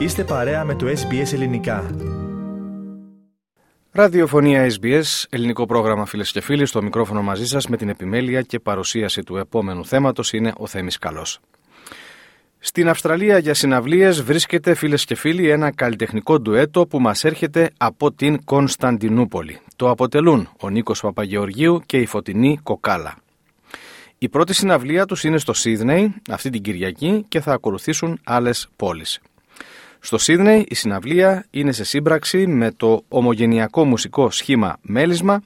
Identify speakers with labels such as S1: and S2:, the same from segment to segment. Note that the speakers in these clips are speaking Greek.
S1: Είστε παρέα με το SBS Ελληνικά.
S2: Ραδιοφωνία SBS, ελληνικό πρόγραμμα φίλες και φίλοι, στο μικρόφωνο μαζί σας με την επιμέλεια και παρουσίαση του επόμενου θέματος είναι ο Θέμης Καλός. Στην Αυστραλία για συναυλίες βρίσκεται φίλες και φίλοι ένα καλλιτεχνικό ντουέτο που μας έρχεται από την Κωνσταντινούπολη. Το αποτελούν ο Νίκος Παπαγεωργίου και η Φωτεινή Κοκάλα. Η πρώτη συναυλία τους είναι στο Σίδνεϊ αυτή την Κυριακή και θα ακολουθήσουν άλλες πόλεις. Στο Σίδνεϊ η συναυλία είναι σε σύμπραξη με το ομογενειακό μουσικό σχήμα Μέλισμα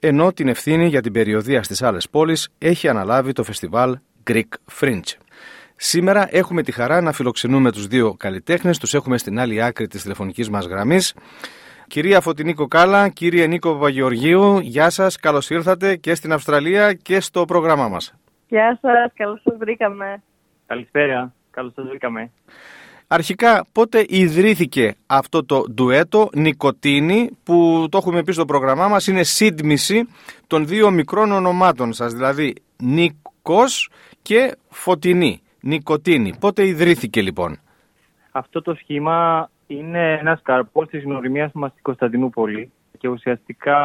S2: ενώ την ευθύνη για την περιοδία στις άλλες πόλεις έχει αναλάβει το φεστιβάλ Greek Fringe. Σήμερα έχουμε τη χαρά να φιλοξενούμε τους δύο καλλιτέχνες, τους έχουμε στην άλλη άκρη της τηλεφωνικής μας γραμμής. Κυρία Φωτεινή Κοκάλα, κύριε Νίκο Παπαγεωργίου, γεια σας, καλώς ήρθατε και στην Αυστραλία και στο πρόγραμμά μας.
S3: Γεια σας, καλώς σας βρήκαμε.
S4: Καλησπέρα, καλώς σας βρήκαμε.
S2: Αρχικά, πότε ιδρύθηκε αυτό το ντουέτο Νικοτίνη που το έχουμε πει στο πρόγραμμά μας είναι σύντμηση των δύο μικρών ονομάτων σας, δηλαδή Νίκος και Φωτεινή, Νικοτίνη. Πότε ιδρύθηκε λοιπόν;
S4: Αυτό το σχήμα είναι ένας καρπός της γνωριμίας μας στην Κωνσταντινούπολη και ουσιαστικά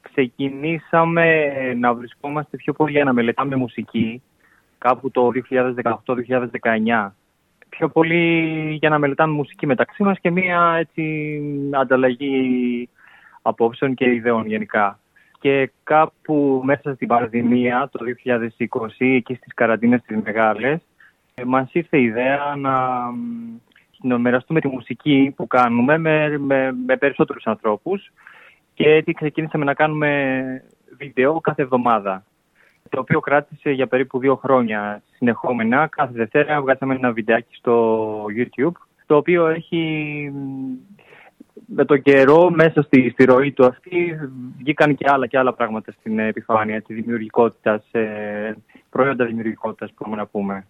S4: ξεκινήσαμε να βρισκόμαστε πιο πολύ για να μελετάμε μουσική κάπου το 2018-2019 πιο πολύ για να μελετάμε μουσική μεταξύ μας και μία έτσι ανταλλαγή απόψεων και ιδεών γενικά. Και κάπου μέσα στην πανδημία το 2020, εκεί στις καραντίνες τις μεγάλες, μας ήρθε η ιδέα να, να μοιραστούμε τη μουσική που κάνουμε με, με, με περισσότερους ανθρώπους και έτσι ξεκίνησαμε να κάνουμε βίντεο κάθε εβδομάδα το οποίο κράτησε για περίπου δύο χρόνια συνεχόμενα. Κάθε Δευτέρα βγάζαμε ένα βιντεάκι στο YouTube, το οποίο έχει με τον καιρό μέσα στη, στη ροή του αυτή βγήκαν και άλλα και άλλα πράγματα στην επιφάνεια της δημιουργικότητας, προϊόντα δημιουργικότητας μπορούμε να πούμε.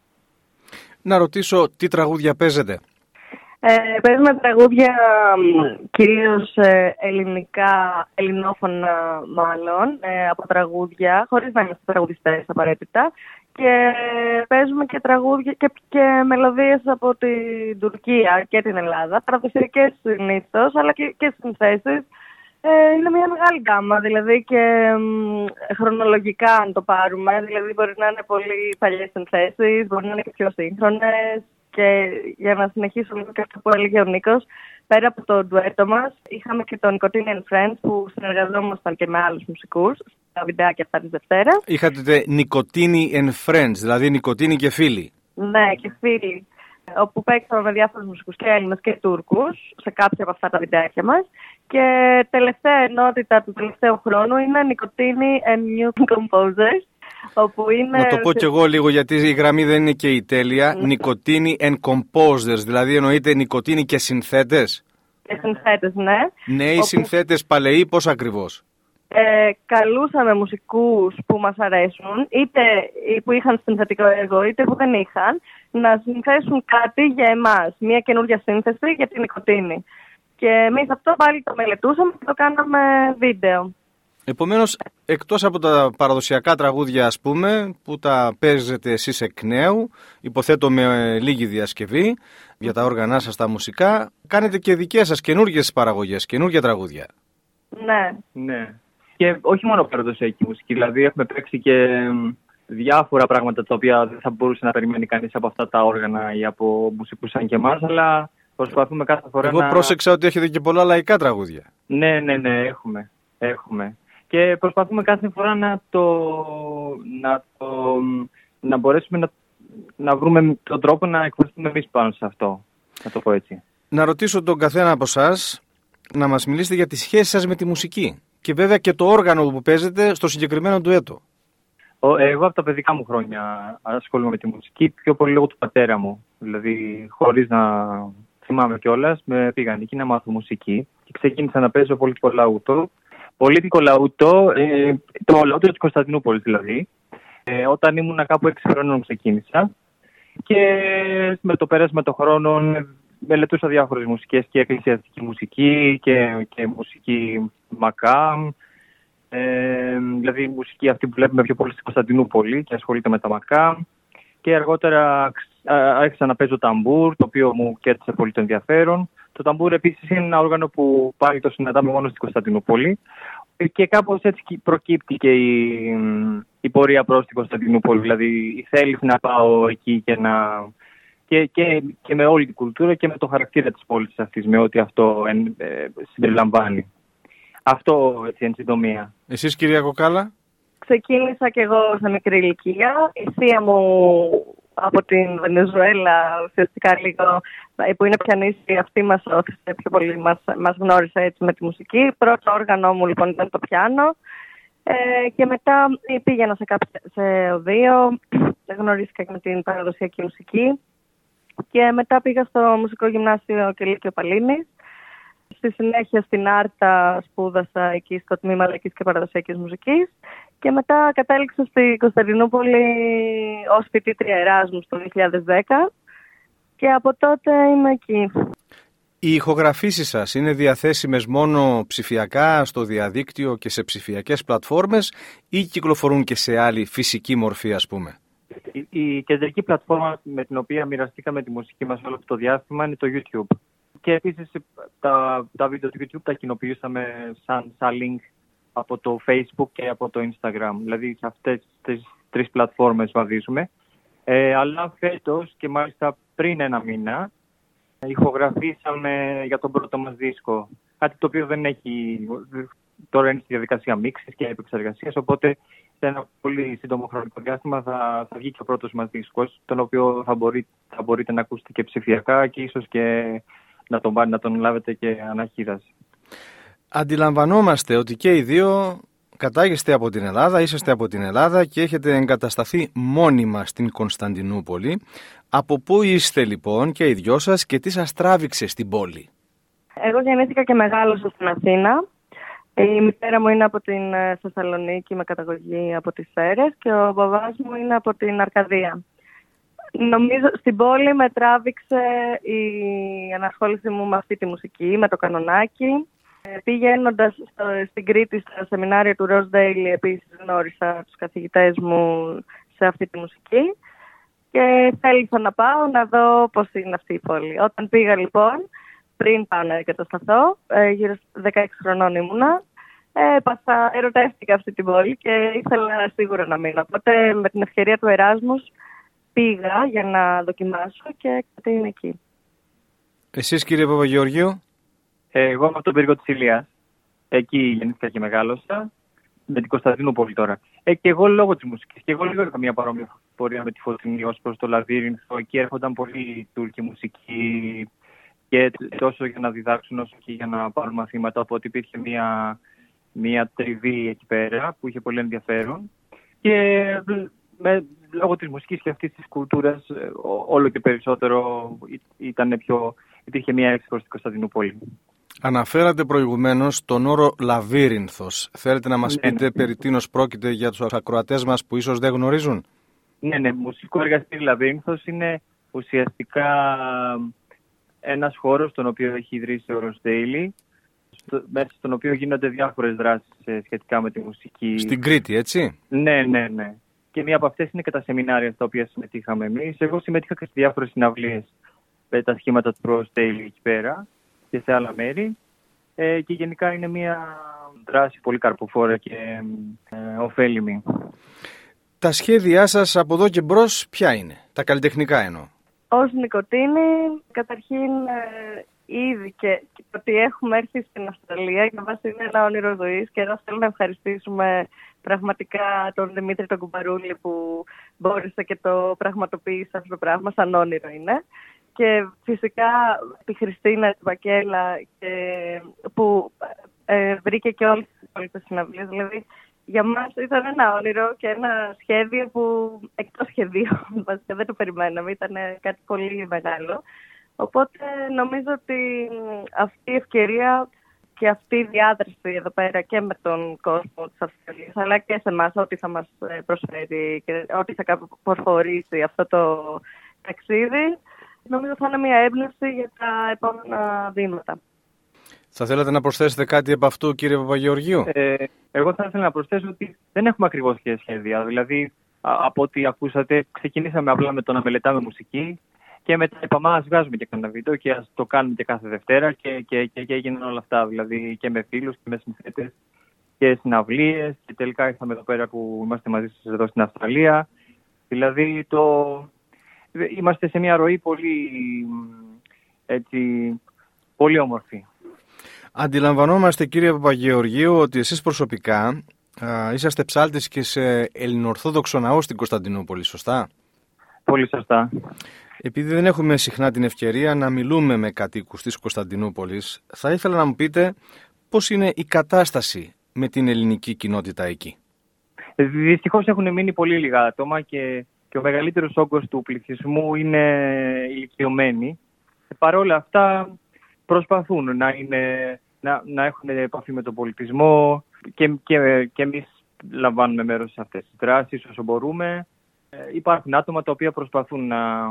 S2: Να ρωτήσω τι τραγούδια παίζετε;
S3: Ε, παίζουμε τραγούδια κυρίως ε, ελληνικά, ελληνόφωνα μάλλον, ε, από τραγούδια, χωρίς να είμαστε τραγουδιστές απαραίτητα. Και παίζουμε και τραγούδια και, και μελωδίες από την Τουρκία και την Ελλάδα, παραδοσιακές συνήθως, αλλά και, και συνθέσεις. Ε, είναι μια μεγάλη γκάμα, δηλαδή και χρονολογικά αν το πάρουμε, δηλαδή μπορεί να είναι πολύ παλιές συνθέσεις, μπορεί να είναι και πιο σύγχρονες, και για να συνεχίσω λίγο και αυτό που έλεγε ο Νίκος, πέρα από το ντουέτο μας, είχαμε και τον Nicotine and Friends που συνεργαζόμασταν και με άλλους μουσικούς στα βιντεάκια αυτά της Δευτέρας.
S2: Είχατε Nicotine and Friends, δηλαδή Νικοτίνη και φίλοι.
S3: Ναι, και φίλοι. Όπου παίξαμε με διάφορους μουσικούς και Έλληνες και Τούρκους σε κάποια από αυτά τα βιντεάκια μας. Και τελευταία ενότητα του τελευταίου χρόνου είναι Nicotine and New Composers Όπου είναι...
S2: Να το πω κι εγώ λίγο γιατί η γραμμή δεν είναι και η τέλεια. Ναι. Νικοτίνη and composers, δηλαδή εννοείται νικοτίνη και συνθέτες.
S3: Και συνθέτες, ναι.
S2: Νέοι όπου... συνθέτες παλαιοί, πώς ακριβώς;
S3: Ε, καλούσαμε μουσικούς που μας αρέσουν, είτε που είχαν συνθετικό έργο, είτε που δεν είχαν, να συνθέσουν κάτι για εμάς, μια καινούργια σύνθεση για την νοικοτήνη. Και εμείς αυτό πάλι το μελετούσαμε και το κάναμε βίντεο.
S2: Επομένως, εκτός από τα παραδοσιακά τραγούδια, ας πούμε, που τα παίζετε εσείς εκ νέου, υποθέτω με λίγη διασκευή, για τα όργανά σας τα μουσικά, κάνετε και δικές σας καινούργιες παραγωγές, καινούργια τραγούδια.
S3: Ναι.
S4: Ναι. Και όχι μόνο παραδοσιακή μουσική, δηλαδή έχουμε παίξει και διάφορα πράγματα τα οποία δεν θα μπορούσε να περιμένει κανείς από αυτά τα όργανα ή από μουσικούς σαν και εμάς, αλλά προσπαθούμε κάθε φορά
S2: Εγώ
S4: να...
S2: πρόσεξα ότι έχετε και πολλά λαϊκά τραγούδια.
S4: Ναι, ναι, ναι, έχουμε. Έχουμε και προσπαθούμε κάθε φορά να το, να, το, να μπορέσουμε να, να βρούμε τον τρόπο να εκφραστούμε εμείς πάνω σε αυτό. Να το πω έτσι.
S2: Να ρωτήσω τον καθένα από εσάς να μας μιλήσετε για τη σχέση σας με τη μουσική και βέβαια και το όργανο που παίζετε στο συγκεκριμένο ντουέτο.
S4: Εγώ από τα παιδικά μου χρόνια ασχολούμαι με τη μουσική, πιο πολύ λόγω του πατέρα μου. Δηλαδή, χωρίς να θυμάμαι κιόλας, με πήγαν εκεί να μάθω μουσική και ξεκίνησα να παίζω πολιτικό λαούτο πολίτικο λαούτο, ε, το λαούτο της Κωνσταντινούπολης δηλαδή. Ε, όταν ήμουν κάπου 6 χρόνων ξεκίνησα και με το πέρασμα των χρόνων μελετούσα διάφορες μουσικές και εκκλησιαστική μουσική και, και μουσική μακά. Ε, δηλαδή μουσική αυτή που βλέπουμε πιο πολύ στην Κωνσταντινούπολη και ασχολείται με τα μακά. Και αργότερα άρχισα να παίζω ταμπούρ, το οποίο μου κέρδισε πολύ το ενδιαφέρον. Το ταμπούρ επίσης είναι ένα όργανο που πάλι το συναντάμε μόνο στην Κωνσταντινούπολη και κάπως έτσι προκύπτει και η, η πορεία προς την Κωνσταντινούπολη. Δηλαδή θέληση να πάω εκεί και να... Και, και, και με όλη την κουλτούρα και με το χαρακτήρα της πόλης αυτής, με ό,τι αυτό ε, συμπεριλαμβάνει. Αυτό έτσι εν συντομία.
S2: Εσείς κυρία Κοκάλα;
S3: Ξεκίνησα κι εγώ σε μικρή ηλικία. Η θεία μου από την Βενεζουέλα, ουσιαστικά λίγο, που είναι πιανίστη, αυτή μας όθησε πιο πολύ, μας, μας γνώρισε έτσι με τη μουσική. Πρώτο όργανο μου λοιπόν ήταν το πιάνο. Ε, και μετά πήγαινα σε, κάποιο, σε οδείο, γνωρίστηκα και με την παραδοσιακή μουσική. Και μετά πήγα στο Μουσικό Γυμνάσιο Κελίκιο Παλίνης Στη συνέχεια στην Άρτα σπούδασα εκεί στο τμήμα Λαϊκής και Παραδοσιακής Μουσικής και μετά κατέληξα στη Κωνσταντινούπολη ως φοιτήτρια Εράσμους το 2010 και από τότε είμαι εκεί.
S2: Οι ηχογραφήσεις σας είναι διαθέσιμες μόνο ψηφιακά στο διαδίκτυο και σε ψηφιακές πλατφόρμες ή κυκλοφορούν και σε άλλη φυσική μορφή ας πούμε;
S4: Η, η κεντρική πλατφόρμα με την οποία μοιραστήκαμε τη μουσική μας όλο το διάστημα είναι το YouTube. Και επίσης τα, τα βίντεο του YouTube τα κοινοποιήσαμε σαν, σαν link από το Facebook και από το Instagram. Δηλαδή σε αυτές τις τρεις πλατφόρμες βαδίζουμε. Ε, αλλά φέτος και μάλιστα πριν ένα μήνα ηχογραφήσαμε για τον πρώτο μας δίσκο. Κάτι το οποίο δεν έχει, τώρα είναι στη διαδικασία μίξης και επεξεργασίας, οπότε σε ένα πολύ σύντομο χρονικό διάστημα θα, θα βγει και ο πρώτος μας δίσκος, τον οποίο θα, μπορεί, θα μπορείτε να ακούσετε και ψηφιακά και ίσως και να τον, να τον λάβετε και αναχείραση.
S2: Αντιλαμβανόμαστε ότι και οι δύο κατάγεστε από την Ελλάδα, είσαστε από την Ελλάδα και έχετε εγκατασταθεί μόνιμα στην Κωνσταντινούπολη. Από πού είστε λοιπόν και οι δυο σας και τι σας τράβηξε στην πόλη;
S3: Εγώ γεννήθηκα και μεγάλωσα στην Αθήνα. Η μητέρα μου είναι από την ε, Θεσσαλονίκη με καταγωγή από τις Σέρες και ο μπαμπάς μου είναι από την Αρκαδία. Νομίζω στην πόλη με τράβηξε η ανασχόληση μου με αυτή τη μουσική, με το κανονάκι. Ε, Πηγαίνοντα στην Κρήτη στα σεμινάρια του Rose Daily, επίσης γνώρισα τους καθηγητές μου σε αυτή τη μουσική και θέλησα να πάω να δω πώς είναι αυτή η πόλη. Όταν πήγα λοιπόν, πριν πάω να εγκατασταθώ, ε, γύρω 16 χρονών ήμουνα, έπαθα, ερωτεύτηκα αυτή την πόλη και ήθελα σίγουρα να μείνω. Οπότε με την ευκαιρία του Εράσμους πήγα για να δοκιμάσω και κάτι είναι εκεί.
S2: Εσείς κύριε Παπαγεωργίου;
S4: Εγώ είμαι από τον πύργο της Ηλίας. Εκεί γεννήθηκα και μεγάλωσα. Με την Κωνσταντινούπολη τώρα. Ε, και εγώ λόγω της μουσικής. Και εγώ λίγο είχα μια παρόμοια πορεία με τη φωτεινή ως προς το λαβύρινθο. Εκεί έρχονταν πολύ τουρκική μουσική και τόσο για να διδάξουν όσο και για να πάρουν μαθήματα. Οπότε υπήρχε μια, μια τριβή εκεί πέρα που είχε πολύ ενδιαφέρον. Και με, λόγω της μουσικής και αυτής της κουλτούρας ε, όλο και περισσότερο ήταν πιο, υπήρχε μια έξι προς την Κωνσταντινούπολη.
S2: Αναφέρατε προηγουμένως τον όρο λαβύρινθος. Θέλετε να μας ναι, πείτε ναι. περί τίνος πρόκειται για τους ακροατές μας που ίσως δεν γνωρίζουν;
S4: Ναι, ναι. Μουσικό εργαστήρι λαβύρινθος είναι ουσιαστικά ένας χώρος τον οποίο έχει ιδρύσει ο Ροσδέιλι μέσα στον οποίο γίνονται διάφορες δράσεις ε, σχετικά με τη μουσική.
S2: Στην Κρήτη, έτσι;
S4: Ναι, ναι, ναι και μία από αυτές είναι και τα σεμινάρια στα οποία συμμετείχαμε εμείς. Εγώ συμμετείχα και σε διάφορες συναυλίες με τα σχήματα του Pro Daily εκεί πέρα και σε άλλα μέρη. Ε, και γενικά είναι μία δράση πολύ καρποφόρα και ε, ωφέλιμη.
S2: Τα σχέδιά σας από εδώ και μπρος ποια είναι, τα καλλιτεχνικά εννοώ.
S3: Ως νοικοτήνη, καταρχήν ε, ήδη και, και ότι έχουμε έρθει στην Αυστραλία για μας είναι ένα όνειρο ζωής και εδώ θέλω να ευχαριστήσουμε πραγματικά τον Δημήτρη τον Κουμπαρούλη που μπόρεσε και το πραγματοποίησε αυτό το πράγμα, σαν όνειρο είναι. Και φυσικά τη Χριστίνα, τη Βακέλα και, που ε, βρήκε και όλες τις υπόλοιπες συναυλίες. Δηλαδή για μας ήταν ένα όνειρο και ένα σχέδιο που εκτός σχεδίου δεν το περιμέναμε, ήταν κάτι πολύ μεγάλο. Οπότε νομίζω ότι αυτή η ευκαιρία και αυτή η διάδραση εδώ πέρα και με τον κόσμο της Αυστραλίας αλλά και σε εμάς ό,τι θα μας ε, προσφέρει και ό,τι θα προχωρήσει αυτό το ταξίδι νομίζω θα είναι μια έμπνευση για τα επόμενα βήματα.
S2: Θα θέλατε να προσθέσετε κάτι από αυτού κύριε Παπαγεωργίου;
S4: Ε, εγώ θα ήθελα να προσθέσω ότι δεν έχουμε ακριβώς σχέδια. Δηλαδή από ό,τι ακούσατε, ξεκινήσαμε απλά με το να μελετάμε μουσική και μετά είπαμε, ας βγάζουμε και κανένα βίντεο και ας το κάνουμε και κάθε Δευτέρα και, και, και, και έγιναν όλα αυτά, δηλαδή και με φίλους και με συνθέτες και συναυλίες και τελικά ήρθαμε εδώ πέρα που είμαστε μαζί σας εδώ στην Αυστραλία. Δηλαδή το... είμαστε σε μια ροή πολύ, έτσι, πολύ όμορφη.
S2: Αντιλαμβανόμαστε κύριε Παπαγεωργίου ότι εσείς προσωπικά α, είσαστε ψάλτης και σε ελληνοορθόδοξο ναό στην Κωνσταντινούπολη, σωστά;
S4: Πολύ σωστά.
S2: Επειδή δεν έχουμε συχνά την ευκαιρία να μιλούμε με κατοίκους της Κωνσταντινούπολης, θα ήθελα να μου πείτε πώς είναι η κατάσταση με την ελληνική κοινότητα εκεί;
S4: Δυστυχώς έχουν μείνει πολύ λίγα άτομα και, και ο μεγαλύτερος όγκος του πληθυσμού είναι ηλικιωμένοι. Παρ' όλα αυτά προσπαθούν να, είναι, να, να έχουν επαφή με τον πολιτισμό και, και, και εμείς λαμβάνουμε μέρος σε αυτές τις δράσεις όσο μπορούμε. Ε, υπάρχουν άτομα τα οποία προσπαθούν να,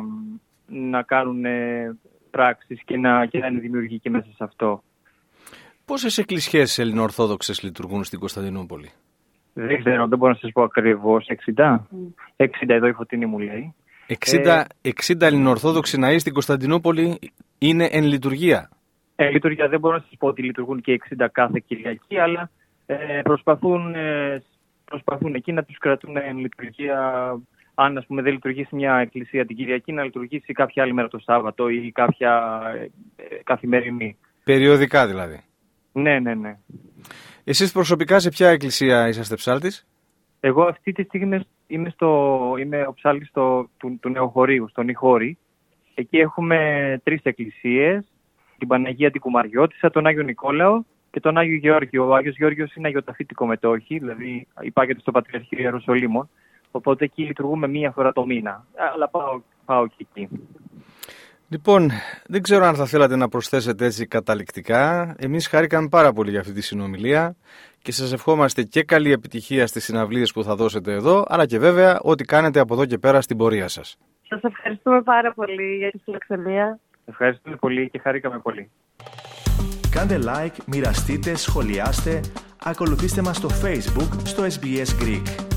S4: να κάνουν ε, πράξεις και να, και να είναι δημιουργικοί μέσα σε αυτό.
S2: Πόσες εκκλησίες ελληνοορθόδοξες λειτουργούν στην Κωνσταντινούπολη;
S4: Δεν ξέρω, δεν μπορώ να σας πω ακριβώς. 60. 60 εδώ η Φωτίνη μου λέει.
S2: 60, 60 ελληνοορθόδοξοι ναοί στην Κωνσταντινούπολη είναι εν λειτουργία.
S4: Ε, λειτουργία δεν μπορώ να σας πω ότι λειτουργούν και 60 κάθε Κυριακή, αλλά ε, προσπαθούν, ε, προσπαθούν εκεί να τους κρατούν εν λειτουργία αν ας πούμε, δεν λειτουργήσει μια εκκλησία την Κυριακή, να λειτουργήσει κάποια άλλη μέρα το Σάββατο ή κάποια ε, ε, καθημερινή.
S2: Περιοδικά δηλαδή.
S4: Ναι, ναι, ναι.
S2: Εσείς προσωπικά σε ποια εκκλησία είσαστε ψάλτης;
S4: Εγώ αυτή τη στιγμή είμαι, στο, είμαι ο ψάλτης στο, του, του Νεοχωρίου, στον Ιχώρη. Εκεί έχουμε τρεις εκκλησίες, την Παναγία την Κουμαριώτησα, τον Άγιο Νικόλαο και τον Άγιο Γεώργιο. Ο Άγιος Γεώργιος είναι αγιοταφήτικο μετόχη, δηλαδή υπάγεται στο Πατριαρχείο Ιεροσολύμων. Οπότε εκεί λειτουργούμε μία φορά το μήνα. Αλλά πάω, πάω και εκεί.
S2: Λοιπόν, δεν ξέρω αν θα θέλατε να προσθέσετε έτσι καταληκτικά. Εμείς χάρηκαμε πάρα πολύ για αυτή τη συνομιλία και σας ευχόμαστε και καλή επιτυχία στις συναυλίες που θα δώσετε εδώ, αλλά και βέβαια ό,τι κάνετε από εδώ και πέρα στην πορεία σας.
S3: Σας ευχαριστούμε πάρα πολύ για τη φιλοξενία.
S4: Ευχαριστούμε πολύ και χαρήκαμε πολύ.
S1: Κάντε like, μοιραστείτε, σχολιάστε, ακολουθήστε μας στο Facebook, στο SBS Greek.